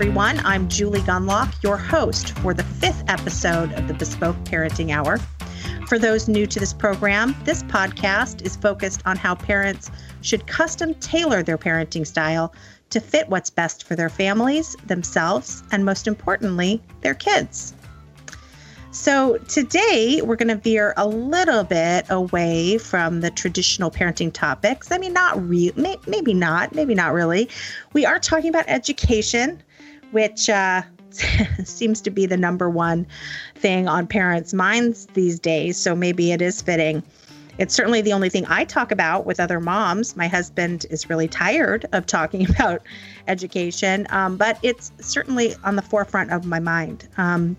Everyone. I'm Julie Gunlock, your host for the fifth episode of the Bespoke Parenting Hour. For those new to this program, this podcast is focused on how parents should custom tailor their parenting style to fit what's best for their families, themselves, and most importantly, their kids. So, today we're going to veer a little bit away from the traditional parenting topics. I mean, not really, maybe not, maybe not really. We are talking about education, which uh, seems to be the number one thing on parents' minds these days. So, maybe it is fitting. It's certainly the only thing I talk about with other moms. My husband is really tired of talking about education, um, but it's certainly on the forefront of my mind. Um,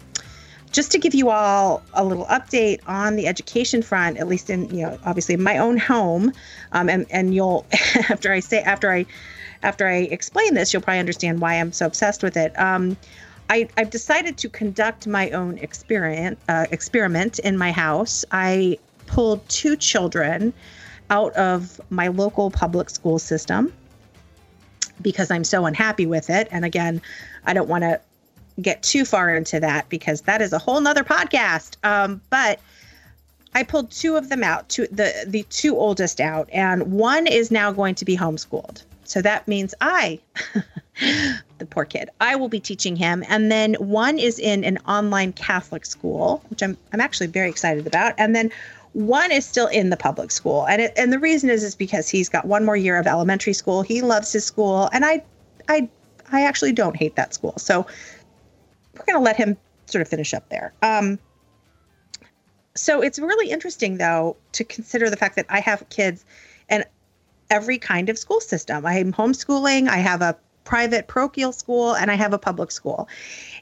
just to give you all a little update on the education front, at least in you know obviously my own home, um, and and you'll after I say after I after I explain this, you'll probably understand why I'm so obsessed with it. Um, I, have decided to conduct my own experiment uh, experiment in my house. I pulled two children out of my local public school system because I'm so unhappy with it. And again, I don't want to get too far into that because that is a whole nother podcast. Um, but I pulled two of them out, two the the two oldest out, and one is now going to be homeschooled. So that means I, the poor kid, I will be teaching him. And then one is in an online Catholic school, which I'm I'm actually very excited about. And then one is still in the public school. And it, and the reason is is because he's got one more year of elementary school. He loves his school, and I I I actually don't hate that school. So we're going to let him sort of finish up there. Um, so it's really interesting, though, to consider the fact that I have kids and every kind of school system. I'm homeschooling, I have a private parochial school, and I have a public school.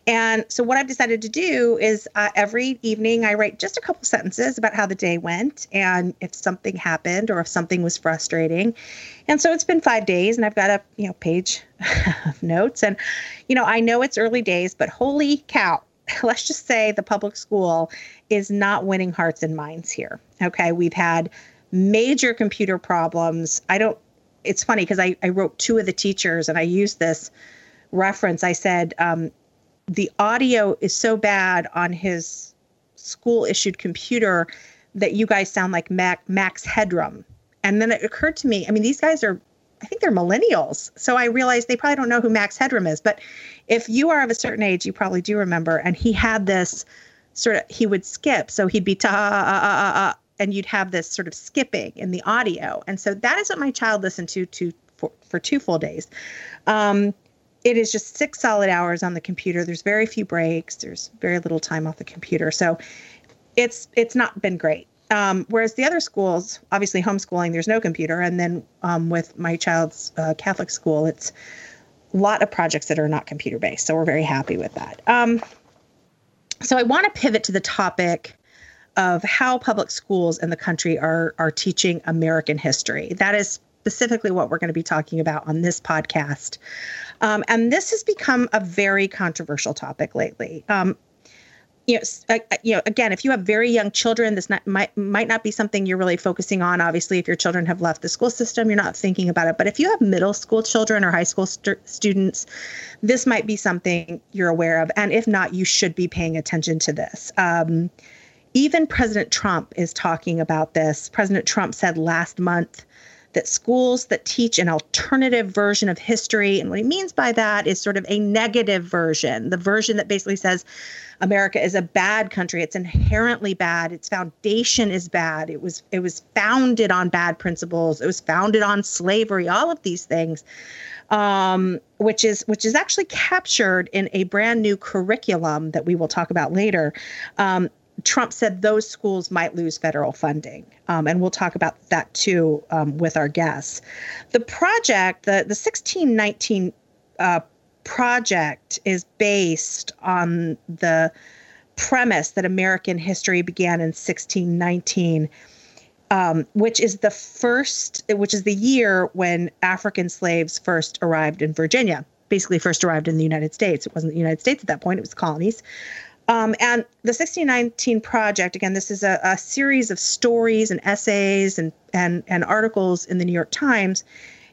And so, what I've decided to do is uh, every evening I write just a couple sentences about how the day went and if something happened or if something was frustrating. And so it's been five days, and I've got a you know page of notes. And you know, I know it's early days, but holy cow! Let's just say the public school is not winning hearts and minds here. Okay, we've had major computer problems. I don't. It's funny because I, I wrote two of the teachers and I used this reference. I said, um, the audio is so bad on his school issued computer that you guys sound like Mac, Max Headroom. And then it occurred to me, I mean, these guys are, I think they're millennials. So I realized they probably don't know who Max Headroom is. But if you are of a certain age, you probably do remember. And he had this sort of, he would skip. So he'd be ta, uh, uh, uh, and you'd have this sort of skipping in the audio. And so that is what my child listened to, to for, for two full days. Um, it is just six solid hours on the computer. There's very few breaks. There's very little time off the computer. So it's it's not been great. Um, whereas the other schools, obviously homeschooling, there's no computer, and then um, with my child's uh, Catholic school, it's a lot of projects that are not computer based. So we're very happy with that. Um, so I want to pivot to the topic of how public schools in the country are are teaching American history. That is specifically what we're going to be talking about on this podcast. Um, and this has become a very controversial topic lately. Um, you know, uh, uh, you know, again, if you have very young children, this not, might might not be something you're really focusing on. Obviously, if your children have left the school system, you're not thinking about it. But if you have middle school children or high school st- students, this might be something you're aware of. And if not, you should be paying attention to this. Um, even President Trump is talking about this. President Trump said last month that schools that teach an alternative version of history, and what he means by that is sort of a negative version, the version that basically says America is a bad country. It's inherently bad. Its foundation is bad. It was it was founded on bad principles. It was founded on slavery. All of these things, um, which is which is actually captured in a brand new curriculum that we will talk about later. Um, Trump said those schools might lose federal funding. Um, and we'll talk about that too um, with our guests. The project, the, the 1619 uh, project, is based on the premise that American history began in 1619. Um, which is the first, which is the year when African slaves first arrived in Virginia, basically first arrived in the United States. It wasn't the United States at that point, it was colonies. Um, and the 1619 project, again, this is a, a, series of stories and essays and, and, and articles in the New York Times.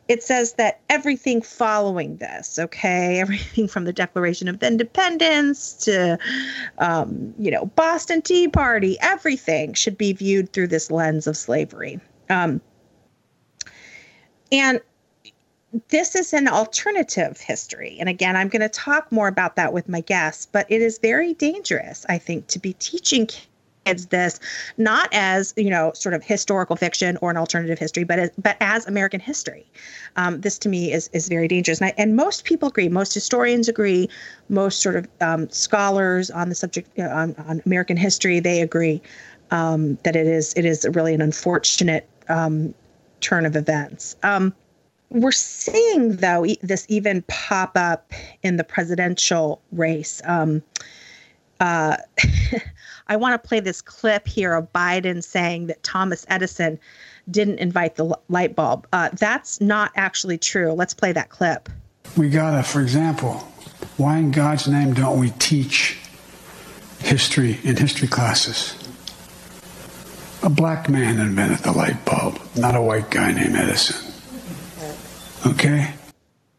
it says that everything following this, okay, everything from the Declaration of Independence to, um, you know, Boston Tea Party, everything should be viewed through this lens of slavery. Um, and this is an alternative history. And again, I'm going to talk more about that with my guests, but it is very dangerous, I think, to be teaching kids this not as you know sort of historical fiction or an alternative history but as, but as american history. Um, this to me is is very dangerous. And, I, and most people agree most historians agree most sort of um, scholars on the subject you know, on, on american history they agree um, that it is it is really an unfortunate um, turn of events. Um, we're seeing, though, this even pop up in the presidential race. Um, uh, I want to play this clip here of Biden saying that Thomas Edison didn't invite the light bulb. Uh, that's not actually true. Let's play that clip. We gotta, for example, why in God's name don't we teach history in history classes? A black man invented the light bulb, not a white guy named Edison. Okay.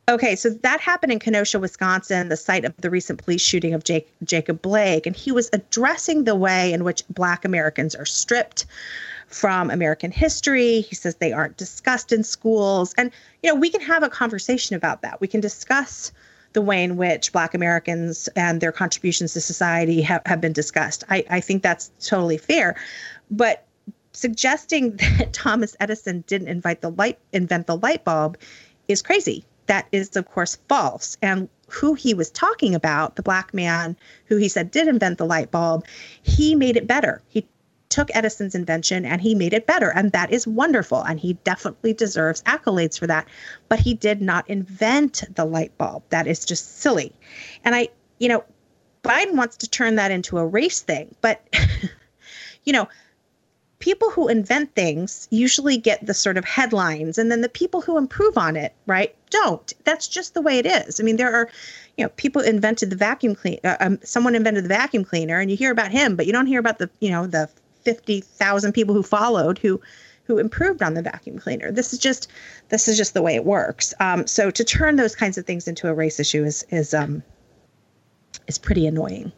Okay, so that happened in Kenosha, Wisconsin, the site of the recent police shooting of Jake, Jacob Blake. And he was addressing the way in which Black Americans are stripped from American history. He says they aren't discussed in schools. And, you know, we can have a conversation about that. We can discuss the way in which Black Americans and their contributions to society have, have been discussed. I, I think that's totally fair. But suggesting that Thomas Edison didn't invite the light, invent the light bulb is crazy. That is, of course, false. And who he was talking about, the black man who he said did invent the light bulb, he made it better. He took Edison's invention and he made it better. And that is wonderful. And he definitely deserves accolades for that. But he did not invent the light bulb. That is just silly. And I, you know, Biden wants to turn that into a race thing. But, you know, people who invent things usually get the sort of headlines and then the people who improve on it right don't. That's just the way it is. I mean there are you know people invented the vacuum clean uh, um, someone invented the vacuum cleaner and you hear about him but you don't hear about the you know the 50,000 people who followed who who improved on the vacuum cleaner. This is just this is just the way it works. Um, so to turn those kinds of things into a race issue is is um is pretty annoying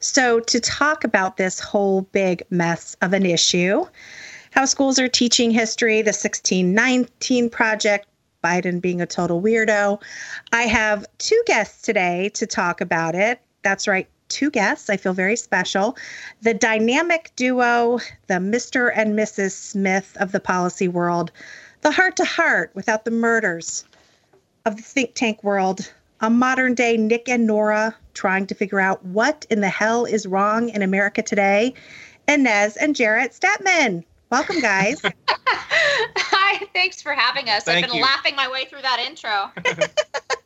so, to talk about this whole big mess of an issue, how schools are teaching history, the 1619 project, Biden being a total weirdo, I have two guests today to talk about it. That's right, two guests. I feel very special. The dynamic duo, the Mr. and Mrs. Smith of the policy world, the Hart to Hart without the murders of the think tank world, a modern day Nick and Nora trying to figure out what in the hell is wrong in America today. Inez and Jarrett Stepman. Welcome, guys. Hi, thanks for having us. Thank I've been you. laughing my way through that intro.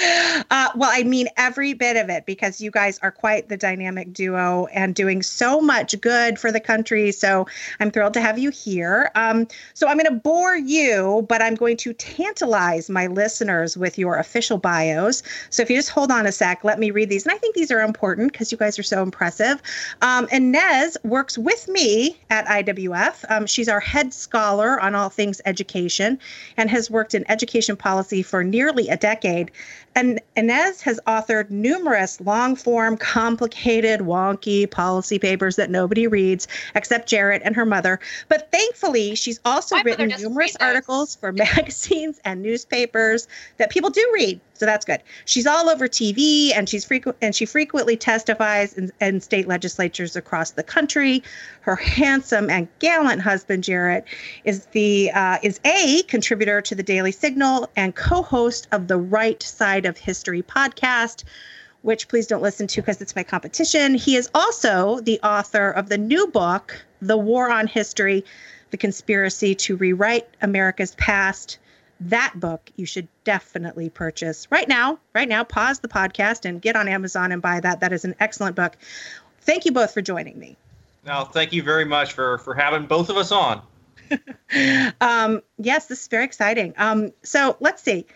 Uh, well, I mean every bit of it because you guys are quite the dynamic duo and doing so much good for the country. So I'm thrilled to have you here. Um, so I'm going to bore you, but I'm going to tantalize my listeners with your official bios. So if you just hold on a sec, let me read these. And I think these are important because you guys are so impressive. Um, Inez works with me at IWF. Um, she's our head scholar on all things education and has worked in education policy for nearly a decade. And Inez has authored numerous long form, complicated, wonky policy papers that nobody reads except Jarrett and her mother. But thankfully, she's also My written numerous articles for magazines and newspapers that people do read. So that's good. She's all over TV and she's frequent and she frequently testifies in, in state legislatures across the country. Her handsome and gallant husband Jarrett is the uh, is a contributor to the Daily Signal and co-host of the Right Side of History podcast which please don't listen to because it's my competition. He is also the author of the new book, The War on History The Conspiracy to Rewrite America's Past that book you should definitely purchase right now. Right now, pause the podcast and get on Amazon and buy that. That is an excellent book. Thank you both for joining me. No, thank you very much for for having both of us on. um, yes, this is very exciting. Um, so let's see.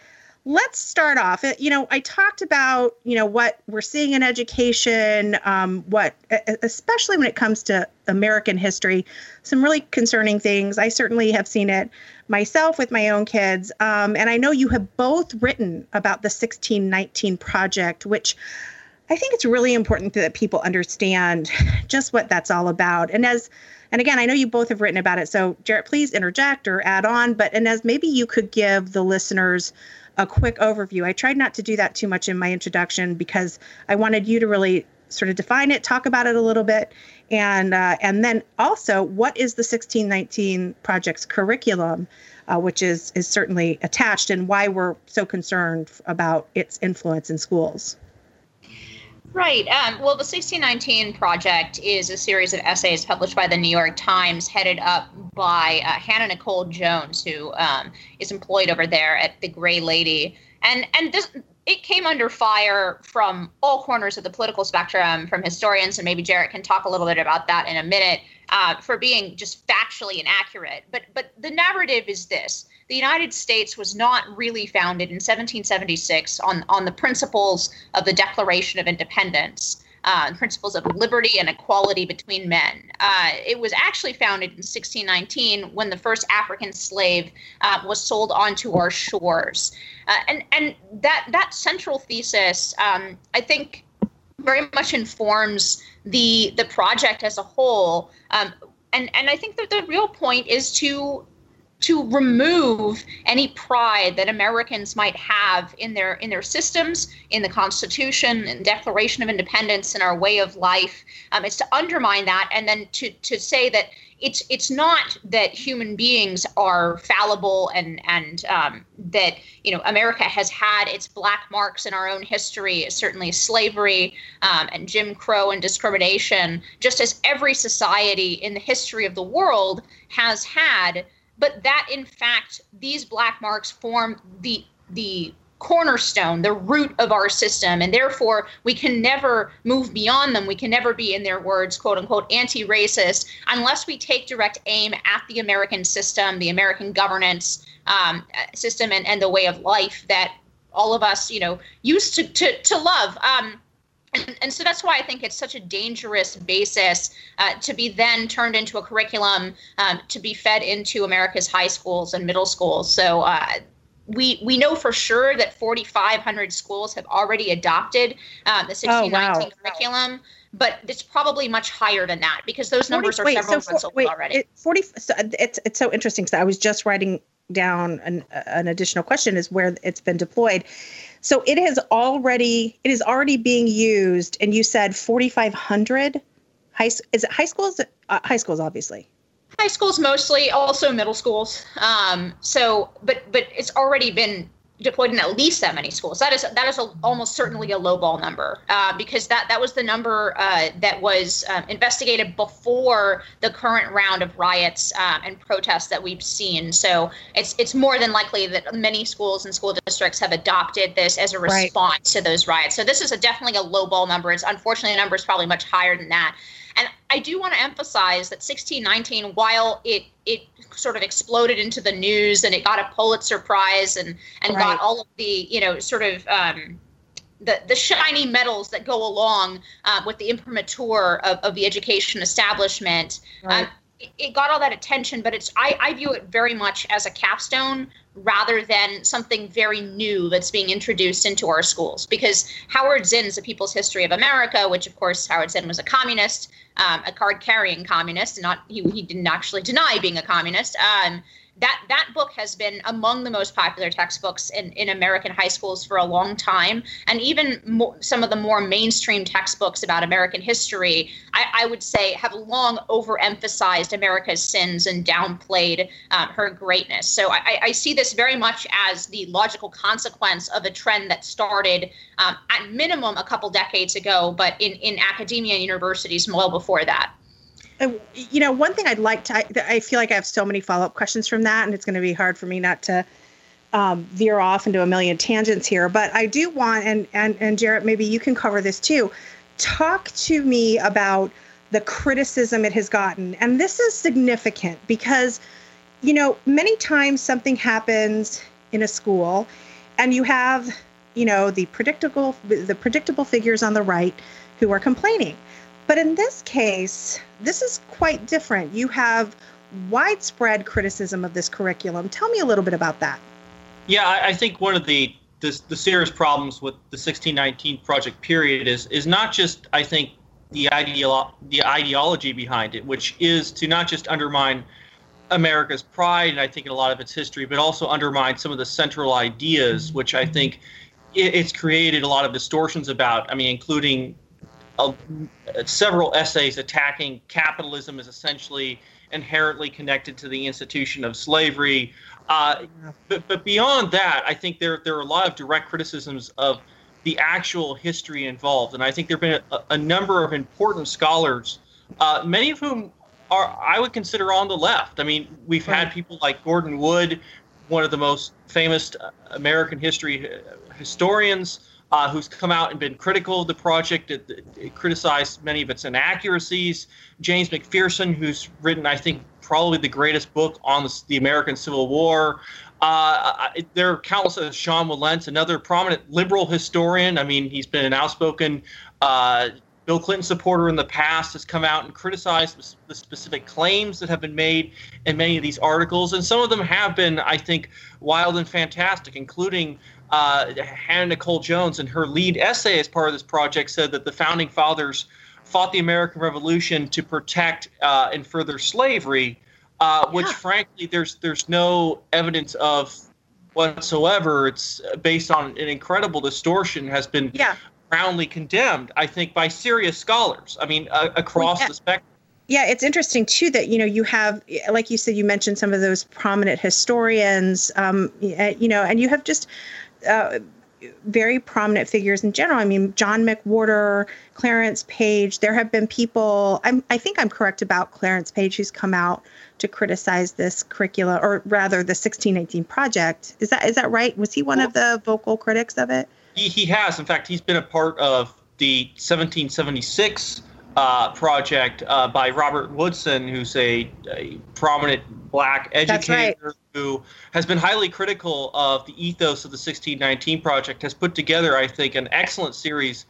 let's start off. You know, I talked about you know what we're seeing in education, um, what especially when it comes to American history, some really concerning things. I certainly have seen it myself with my own kids, um, and I know you have both written about the 1619 project, which. I think it's really important that people understand just what that's all about. And as and again, I know you both have written about it. So, Jarrett, please interject or add on. But, and as maybe you could give the listeners a quick overview. I tried not to do that too much in my introduction because I wanted you to really sort of define it, talk about it a little bit, and uh, and then also what is the 1619 project's curriculum, uh, which is is certainly attached, and why we're so concerned about its influence in schools. Right. Um, well, the 1619 Project is a series of essays published by the New York Times, headed up by uh, Hannah Nikole Jones, who um, is employed over there at the Gray Lady. And and this it came under fire from all corners of the political spectrum, from historians, and maybe Jarrett can talk a little bit about that in a minute, uh, for being just factually inaccurate. But but the narrative is this: the United States was not really founded in 1776 on, on the principles of the Declaration of Independence. Uh, principles of liberty and equality between men. Uh, it was actually founded in 1619 when the first African slave uh, was sold onto our shores, uh, and and that that central thesis, um, I think, very much informs the the project as a whole. Um, and and I think that the real point is to to remove any pride that Americans might have in their in their systems, in the Constitution, and Declaration of Independence, and our way of life. Um, it's to undermine that, and then to to say that it's it's not that human beings are fallible and and um, that you know America has had its black marks in our own history, certainly slavery um, and Jim Crow and discrimination, just as every society in the history of the world has had but that in fact these black marks form the the cornerstone, the root of our system, and therefore we can never move beyond them. We can never be, in their words, quote unquote, anti racist unless we take direct aim at the American system, the American governance um, system, and, and the way of life that all of us, you know, used to, to, to love. Um, and, and, so that's why I think it's such a dangerous basis uh, to be then turned into a curriculum um, to be fed into America's high schools and middle schools. So uh, we we know for sure that 4,500 schools have already adopted uh, the 1619 oh, wow. curriculum. But it's probably much higher than that because those numbers 40, are several so months old wait, already. It, 40. So it's it's so interesting because I was just writing down an an additional question is where it's been deployed. So it has already it is already being used, and you said 4,500 high is it high schools? Uh, high schools, obviously. High schools mostly, also middle schools. Um, so, but but it's already been deployed in at least that many schools. That is that is a, almost certainly a lowball number uh, because that that was the number uh, that was um, investigated before the current round of riots um, and protests that we've seen. So it's it's more than likely that many schools and school districts have adopted this as a response right. to those riots. So this is a definitely a lowball number. It's unfortunately the number is probably much higher than that. I do want to emphasize that 1619, while it it sort of exploded into the news and it got a Pulitzer Prize and and right. got all of the you know sort of um, the, the shiny medals that go along uh, with the imprimatur of, of the education establishment. Right. Um, it, got all that attention, but it's I, I view it very much as a capstone rather than something very new that's being introduced into our schools. Because Howard Zinn's A People's History of America, which of course Howard Zinn was a communist, um, a card-carrying communist, not he, he didn't actually deny being a communist. Um, that that book has been among the most popular textbooks in, in American high schools for a long time, and even mo- some of the more mainstream textbooks about American history, I, I would say, have long overemphasized America's sins and downplayed um, her greatness. So I, I, see this very much as the logical consequence of a trend that started um, at minimum a couple decades ago, but in in academia and universities well before that you know, one thing I'd like to, I, I feel like I have so many follow up questions from that, and it's going to be hard for me not to um, veer off into a million tangents here. But I do want, and and and Jarrett, maybe you can cover this too. Talk to me about the criticism it has gotten, and this is significant because, you know, many times something happens in a school, and you have, you know, the predictable the predictable figures on the right who are complaining. But in this case, this is quite different. You have widespread criticism of this curriculum. Tell me a little bit about that. Yeah, I, I think one of the, the the serious problems with the 1619 project period is is not just I think the ideolo- the ideology behind it, which is to not just undermine America's pride and I think in a lot of its history, but also undermine some of the central ideas, which I think it, it's created a lot of distortions about. I mean, including uh, several essays attacking capitalism as essentially inherently connected to the institution of slavery. Uh, but, but beyond that, I think there there are a lot of direct criticisms of the actual history involved, and I think there have been a, a number of important scholars, uh, many of whom are I would consider on the left. I mean, we've had people like Gordon Wood, one of the most famous American history historians uh, who's come out and been critical of the project, it, it, it criticized many of its inaccuracies. James McPherson, who's written, I think, probably the greatest book on the, the American Civil War. Uh, there are countless others. Sean Wilentz, another prominent liberal historian. I mean, he's been an outspoken uh, Bill Clinton supporter in the past, has come out and criticized the specific claims that have been made in many of these articles. And some of them have been, I think, wild and fantastic, including uh, Hannah Nikole Jones, in her lead essay as part of this project, said that the founding fathers fought the American Revolution to protect uh, and further slavery, uh, which, yeah. frankly, there's there's no evidence of whatsoever. It's based on an incredible distortion. Has been yeah. roundly condemned, I think, by serious scholars. I mean, uh, across yeah. the spectrum. Yeah, it's interesting too that you know you have, like you said, you mentioned some of those prominent historians, um, you know, and you have just uh, very prominent figures in general. I mean, John McWhorter, Clarence Page. There have been people. I'm, I think I'm correct about Clarence Page, who's come out to criticize this curricula, or rather, the 1618 project. Is that is that right? Was he one well, of the vocal critics of it? He, he has. In fact, he's been a part of the 1776 uh, project uh, by Robert Woodson, who's a, a prominent black educator right. Who has been highly critical of the ethos of the 1619 project, has put together, I think, an excellent series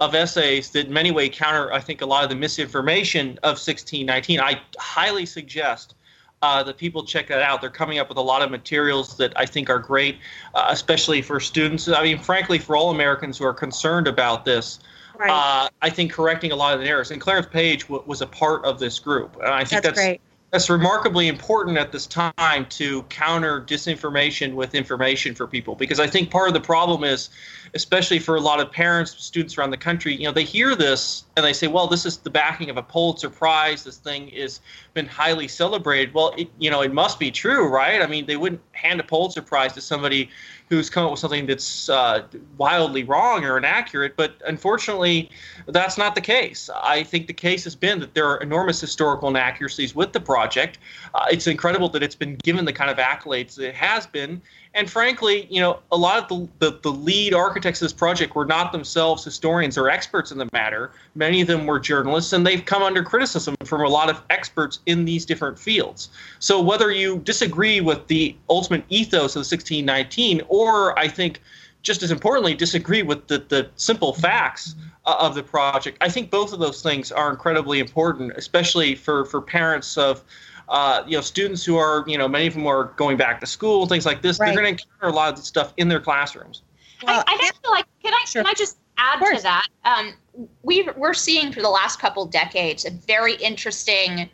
of essays that in many ways counter, I think, a lot of the misinformation of 1619. I highly suggest uh, that people check that out. They're coming up with a lot of materials that I think are great, uh, especially for students. I mean, frankly, for all Americans who are concerned about this. Right. Uh, I think correcting a lot of the errors. And Clarence Page w- was a part of this group, and I think that's, that's that's remarkably important at this time to counter disinformation with information for people because I think part of the problem is especially for a lot of parents students around the country you know they hear this and they say well this is the backing of a Pulitzer prize this thing has been highly celebrated well it, you know it must be true right I mean they wouldn't hand a Pulitzer prize to somebody who's come up with something that's uh, wildly wrong or inaccurate. But unfortunately, that's not the case. I think the case has been that there are enormous historical inaccuracies with the project. Uh, it's incredible that it's been given the kind of accolades it has been. And frankly, you know, a lot of the, the, the, lead architects of this project were not themselves historians or experts in the matter. Many of them were journalists, and they've come under criticism from a lot of experts in these different fields. So whether you disagree with the ultimate ethos of 1619, or I think just as importantly, disagree with the, the simple facts of the project, I think both of those things are incredibly important, especially for, for parents of uh, you know, students who are, you know, many of them are going back to school, things like this. Right. They're going to encounter a lot of this stuff in their classrooms. Well, I, I feel like can I sure. can I just add to that? Um, we we're seeing for the last couple decades a very interesting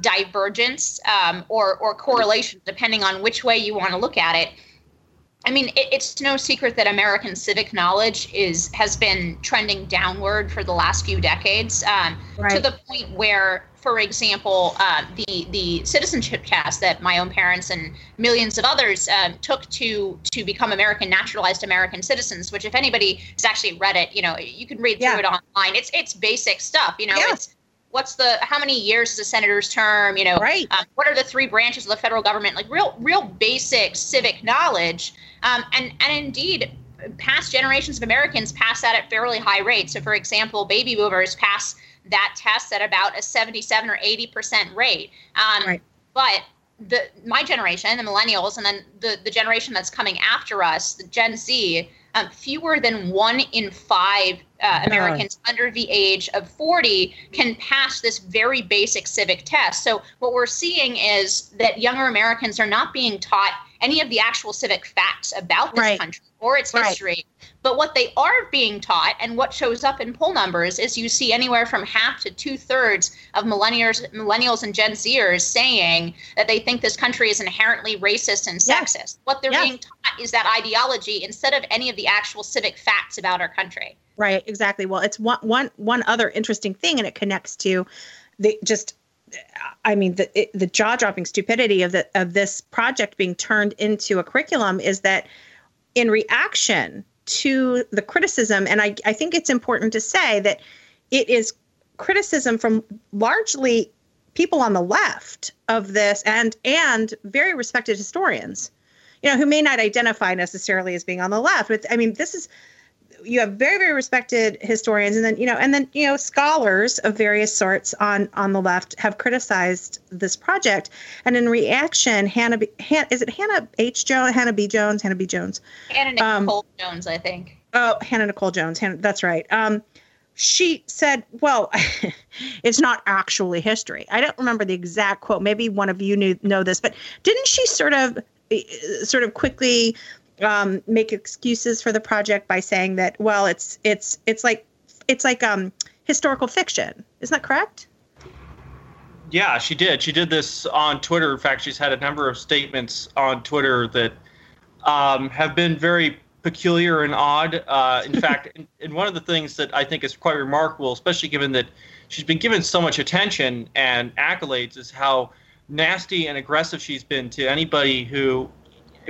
divergence um, or or correlation, depending on which way you want to look at it. I mean, it, it's no secret that American civic knowledge is has been trending downward for the last few decades, um, right. to the point where for example, uh, the the citizenship test that my own parents and millions of others uh, took to to become American naturalized American citizens. Which, if anybody has actually read it, you know, you can read yeah. through it online. It's it's basic stuff. You know, yeah. it's what's the how many years is a senator's term? You know, right? Um, what are the three branches of the federal government? Like real real basic civic knowledge. Um, and and indeed, past generations of Americans pass that at fairly high rates. So, for example, baby boomers pass that test at about a 77 or 80 percent rate. Um, right. But the my generation, the millennials, and then the the generation that's coming after us, the Gen Z, um, fewer than one in five uh, Americans under the age of 40 can pass this very basic civic test. So, what we're seeing is that younger Americans are not being taught any of the actual civic facts about this right. country or its right. history. But what they are being taught and what shows up in poll numbers is you see anywhere from half to two thirds of millennials, millennials and Gen Zers saying that they think this country is inherently racist and sexist. Yes. What they're yes. being taught is that ideology instead of any of the actual civic facts about our country. Right, exactly. Well, it's one one one other interesting thing, and it connects to the just I mean, the the jaw dropping stupidity of the of this project being turned into a curriculum is that in reaction to the criticism, and I, I think it's important to say that it is criticism from largely people on the left of this and and very respected historians you know who may not identify necessarily as being on the left but i mean this is you have very very respected historians. And then you know and then you know scholars of various sorts on on the left have criticized this project. And in reaction hannah B, Han, is it hannah h. Jones hannah b. Jones hannah b. Jones? Hannah nicole um, jones i think. Oh hannah nicole jones hannah, that's right. Um, she said well it's not actually history. I don't remember the exact quote. Maybe one of you knew know this but didn't she sort of eh, sort of quickly um, make excuses for the project by saying that well it's it's it's like it's like um, historical fiction. Isn't that correct? Yeah she did. She did this on twitter. In fact she's had a number of statements on twitter that um, have been very peculiar and odd. Uh, in fact and, and one of the things that i think is quite remarkable especially given that she's been given so much attention and accolades is how nasty and aggressive she's been to anybody who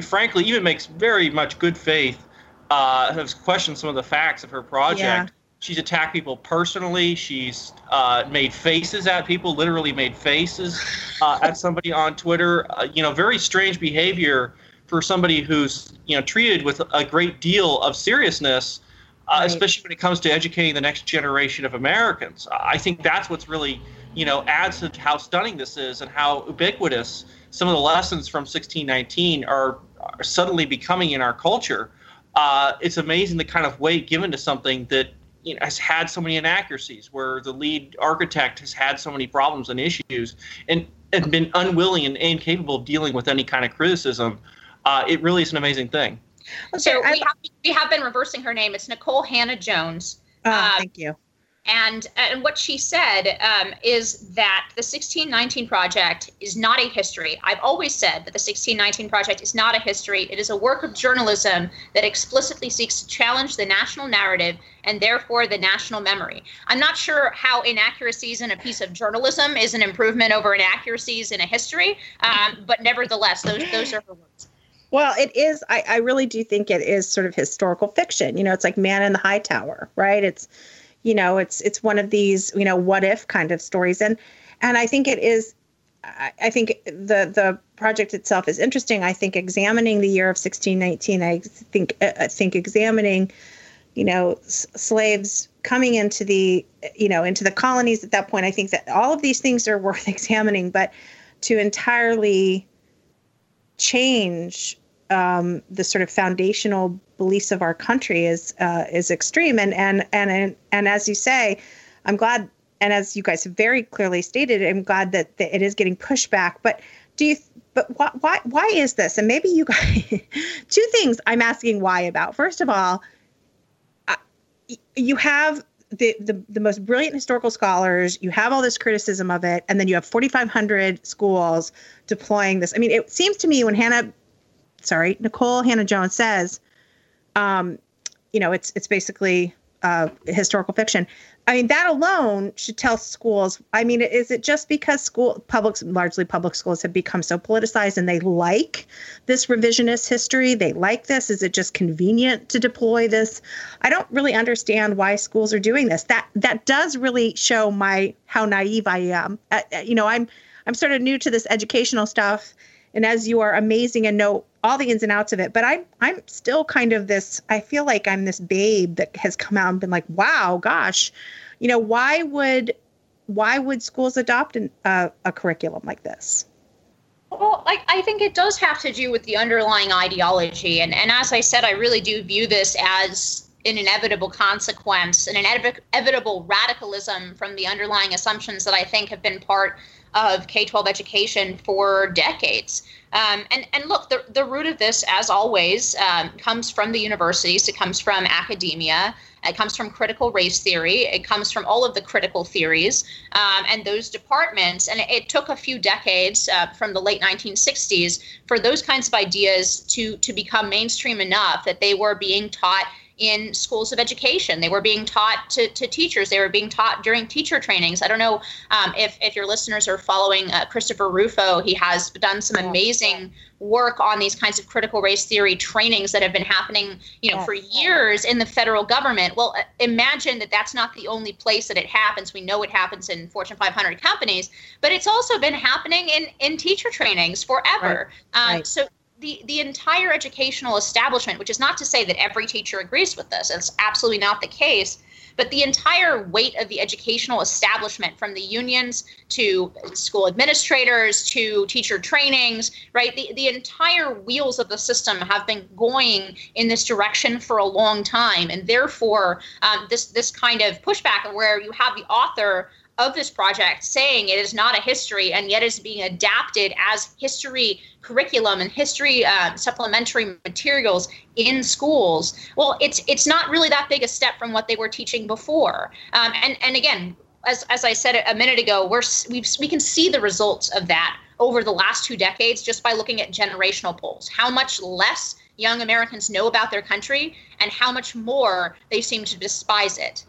frankly even makes very much good faith uh, has questioned some of the facts of her project. Yeah. She's attacked people personally. She's uh, made faces at people, literally made faces uh, at somebody on Twitter. Uh, you know, very strange behavior for somebody who's you know treated with a great deal of seriousness, uh, right. especially when it comes to educating the next generation of Americans. I think that's what's really you know adds to how stunning this is and how ubiquitous some of the lessons from 1619 are, are suddenly becoming in our culture. Uh, it's amazing the kind of weight given to something that you know, has had so many inaccuracies, where the lead architect has had so many problems and issues, and, and been unwilling and incapable of dealing with any kind of criticism. Uh, it really is an amazing thing. So we have, we have been reversing her name. It's Nikole Hannah Jones. Oh, uh, thank you. And, and what she said um, is that the 1619 Project is not a history. I've always said that the 1619 Project is not a history. It is a work of journalism that explicitly seeks to challenge the national narrative and therefore the national memory. I'm not sure how inaccuracies in a piece of journalism is an improvement over inaccuracies in a history, um, but nevertheless, those, those are her words. Well, it is. I, I really do think it is sort of historical fiction. You know, it's like Man in the High Tower, right? It's you know it's it's one of these you know what if kind of stories and and i think it is I, think the the project itself is interesting. I think examining the year of 1619, I think I think examining, you know, s- slaves coming into the you know into the colonies at that point. I think that all of these things are worth examining, but to entirely change um, the sort of foundational beliefs of our country is uh, is extreme. And and and and as you say, I'm glad. And as you guys have very clearly stated, I'm glad that, that it is getting pushback. But do you? But why? Why? Why is this? And maybe you guys. two things I'm asking why about. First of all, you have the, the, the most brilliant historical scholars you have all this criticism of it and then you have 4500 schools deploying this i mean it seems to me when hannah sorry, Nikole Hannah Jones says, um, you know, it's it's basically uh, historical fiction. I mean, that alone should tell schools. I mean, is it just because school public, largely public schools, have become so politicized and they like this revisionist history? They like this. Is it just convenient to deploy this? I don't really understand why schools are doing this. That that does really show my how naive I am. Uh, uh you know, I'm I'm sort of new to this educational stuff, and as you are amazing and know all the ins and outs of it. But I'm I'm still kind of this. I feel like I'm this babe that has come out and been like, wow, gosh, you know, why would why would schools adopt an, uh, a curriculum like this? Well, Well, I, I think it does have to do with the underlying ideology. And, and as I said, I really do view this as an inevitable consequence, an inevitable radicalism from the underlying assumptions that I think have been part of K 12 education for decades. Um, and, and look, the, the root of this, as always, um, comes from the universities, it comes from academia. It comes from critical race theory. It comes from all of the critical theories um, and those departments. And it, it took a few decades uh, from the late 1960s for those kinds of ideas to, to become mainstream enough that they were being taught in schools of education. They were being taught to, to teachers. They were being taught during teacher trainings. I don't know um, if, if your listeners are following uh, Christopher Rufo. He has done some amazing work on these kinds of critical race theory trainings that have been happening, you know, yes. for years in the federal government. Well, uh, imagine that that's not the only place that it happens. We know it happens in Fortune 500 companies, but it's also been happening in in teacher trainings forever. Right. Um, right. So the, the entire educational establishment, which is not to say that every teacher agrees with this, it's absolutely not the case, but the entire weight of the educational establishment, from the unions to school administrators to teacher trainings, right? The, the entire wheels of the system have been going in this direction for a long time. And therefore, um, this, this kind of pushback where you have the author of this project saying it is not a history and yet is being adapted as history curriculum and history uh, supplementary materials in schools well it's it's not really that big a step from what they were teaching before um, and and again as, as I said a minute ago, we're we we can see the results of that over the last two decades just by looking at generational polls. How much less young Americans know about their country, and how much more they seem to despise it.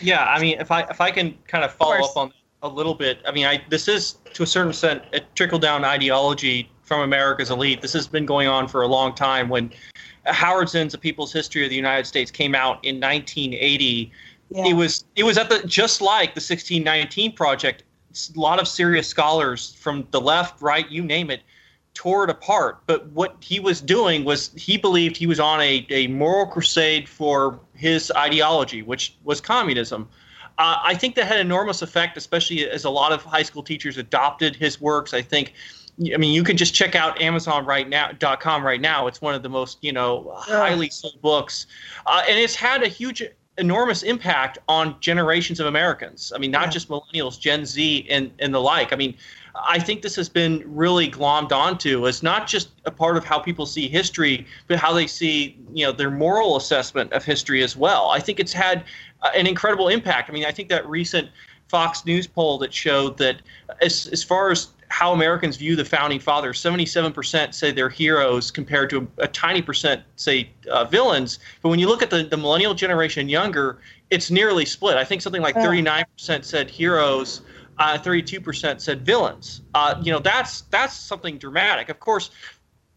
Yeah, I mean, if I if I can kind of follow of up on a little bit, I mean, I this is to a certain extent a trickle down ideology from America's elite. This has been going on for a long time. When Howard Zinn's A People's History of the United States came out in 1980, yeah. it was it was at the just like the 1619 project. A lot of serious scholars from the left, right, you name it, tore it apart. But what he was doing was he believed he was on a, a moral crusade for his ideology, which was communism. Uh, I think that had enormous effect, especially as a lot of high school teachers adopted his works. I think, I mean, you can just check out Amazon right now dot com right now. It's one of the most, you know, highly sold books, uh, and it's had a huge, enormous impact on generations of Americans. I mean, not yeah. just millennials, Gen Z, and and the like. I mean, I think this has been really glommed onto as not just a part of how people see history, but how they see, you know, their moral assessment of history as well. I think it's had uh, an incredible impact. I mean, I think that recent Fox News poll that showed that as as far as how Americans view the founding fathers, 77% say they're heroes compared to a, a tiny percent say uh, villains. But when you look at the, the millennial generation younger, it's nearly split. I think something like 39% said heroes uh, 32% said villains. Uh, you know, that's that's something dramatic. Of course,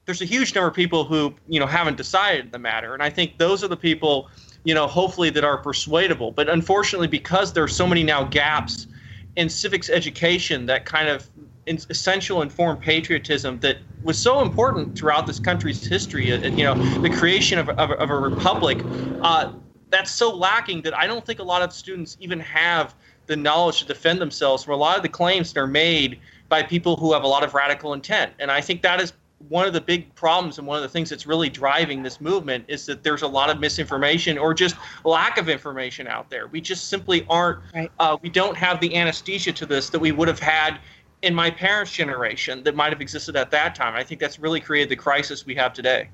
there's a huge number of people who you know haven't decided the matter, and I think those are the people, you know, hopefully that are persuadable. But unfortunately, because there are so many now gaps in civics education that kind of essential informed patriotism that was so important throughout this country's history. Uh, you know, the creation of, of, of a republic. Uh, that's so lacking that I don't think a lot of students even have the knowledge to defend themselves from a lot of the claims that are made by people who have a lot of radical intent. And I think that is one of the big problems and one of the things that's really driving this movement is that there's a lot of misinformation or just lack of information out there. We just simply aren't, right. uh, we don't have the anesthesia to this that we would have had in my parents' generation that might have existed at that time. I think that's really created the crisis we have today.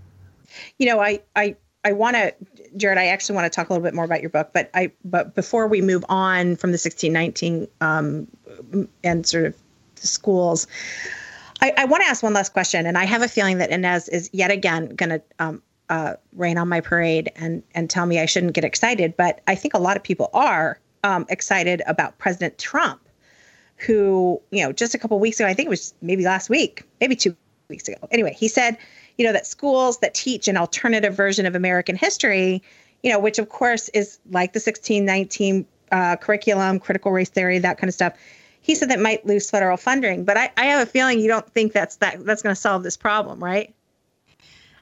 You know, I, I I want to, Jarrett. I actually want to talk a little bit more about your book, but I, but before we move on from the 1619 um, and sort of the schools, I, I want to ask one last question, and I have a feeling that Inez is yet again going to um, uh, rain on my parade and and tell me I shouldn't get excited, but I think a lot of people are um, excited about President Trump, who you know just a couple weeks ago, I think it was maybe last week, maybe two weeks ago. Anyway, he said you know, that schools that teach an alternative version of American history, you know, which of course is like the 1619 uh, curriculum, critical race theory, that kind of stuff. He said that might lose federal funding, but I, I have a feeling you don't think that's that that's going to solve this problem, right?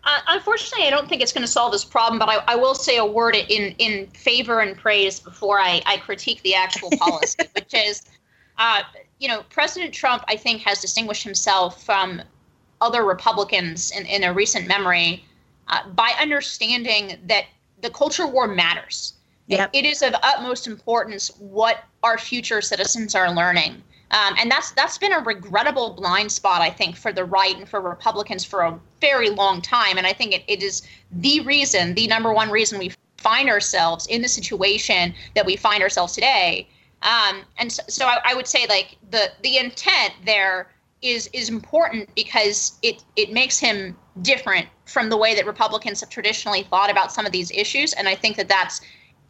Uh, unfortunately, I don't think it's going to solve this problem, but I, I, will say a word in, in favor and praise before I, I critique the actual policy, which is, uh, you know, President Trump, I think, has distinguished himself from other Republicans in, in a recent memory uh, by understanding that the culture war matters. Yep. It, it is of utmost importance what our future citizens are learning. Um, and that's that's been a regrettable blind spot, I think, for the right and for Republicans for a very long time. And I think it, it is the reason, the number one reason we find ourselves in the situation that we find ourselves today. Um, and so, so I, I, would say like the the intent there is is important because it it makes him different from the way that Republicans have traditionally thought about some of these issues. And I think that that's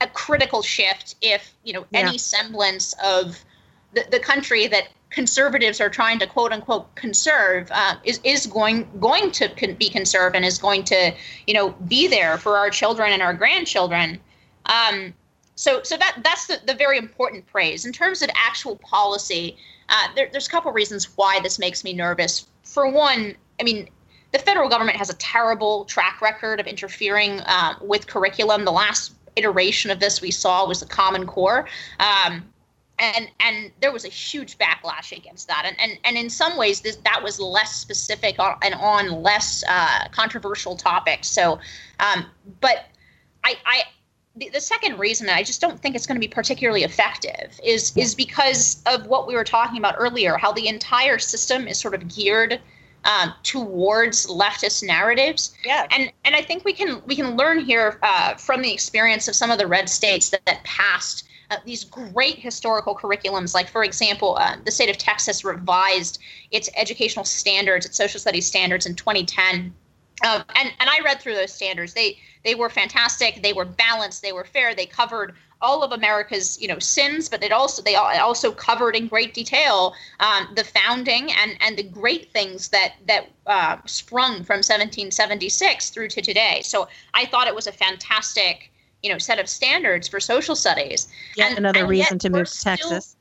a critical shift if you know yeah. any semblance of the, the country that conservatives are trying to quote unquote conserve uh, is is going going to con- be conserved and is going to you know be there for our children and our grandchildren. Um, so so that that's the, the very important praise in terms of actual policy. Uh, there, there's a couple reasons why this makes me nervous. For one, I mean. The federal government has a terrible track record of interfering uh, with curriculum. The last iteration of this we saw was the Common Core. Um, and and there was a huge backlash against that and and, and in some ways this that was less specific and on less uh, controversial topics so um, but i i the, the second reason that I just don't think it's going to be particularly effective is is because of what we were talking about earlier, how the entire system is sort of geared um, towards leftist narratives. Yeah. And and I think we can we can learn here uh, from the experience of some of the red states that, that passed uh, these great historical curriculums. Like, for example, uh, the state of Texas revised its educational standards, its social studies standards in 2010. Um, and and I read through those standards. They they were fantastic. They were balanced. They were fair. They covered all of America's you know sins, but it also they also covered in great detail um, the founding and and the great things that that uh, sprung from 1776 through to today. So I thought it was a fantastic you know set of standards for social studies. Yet and, another and reason to move to Texas.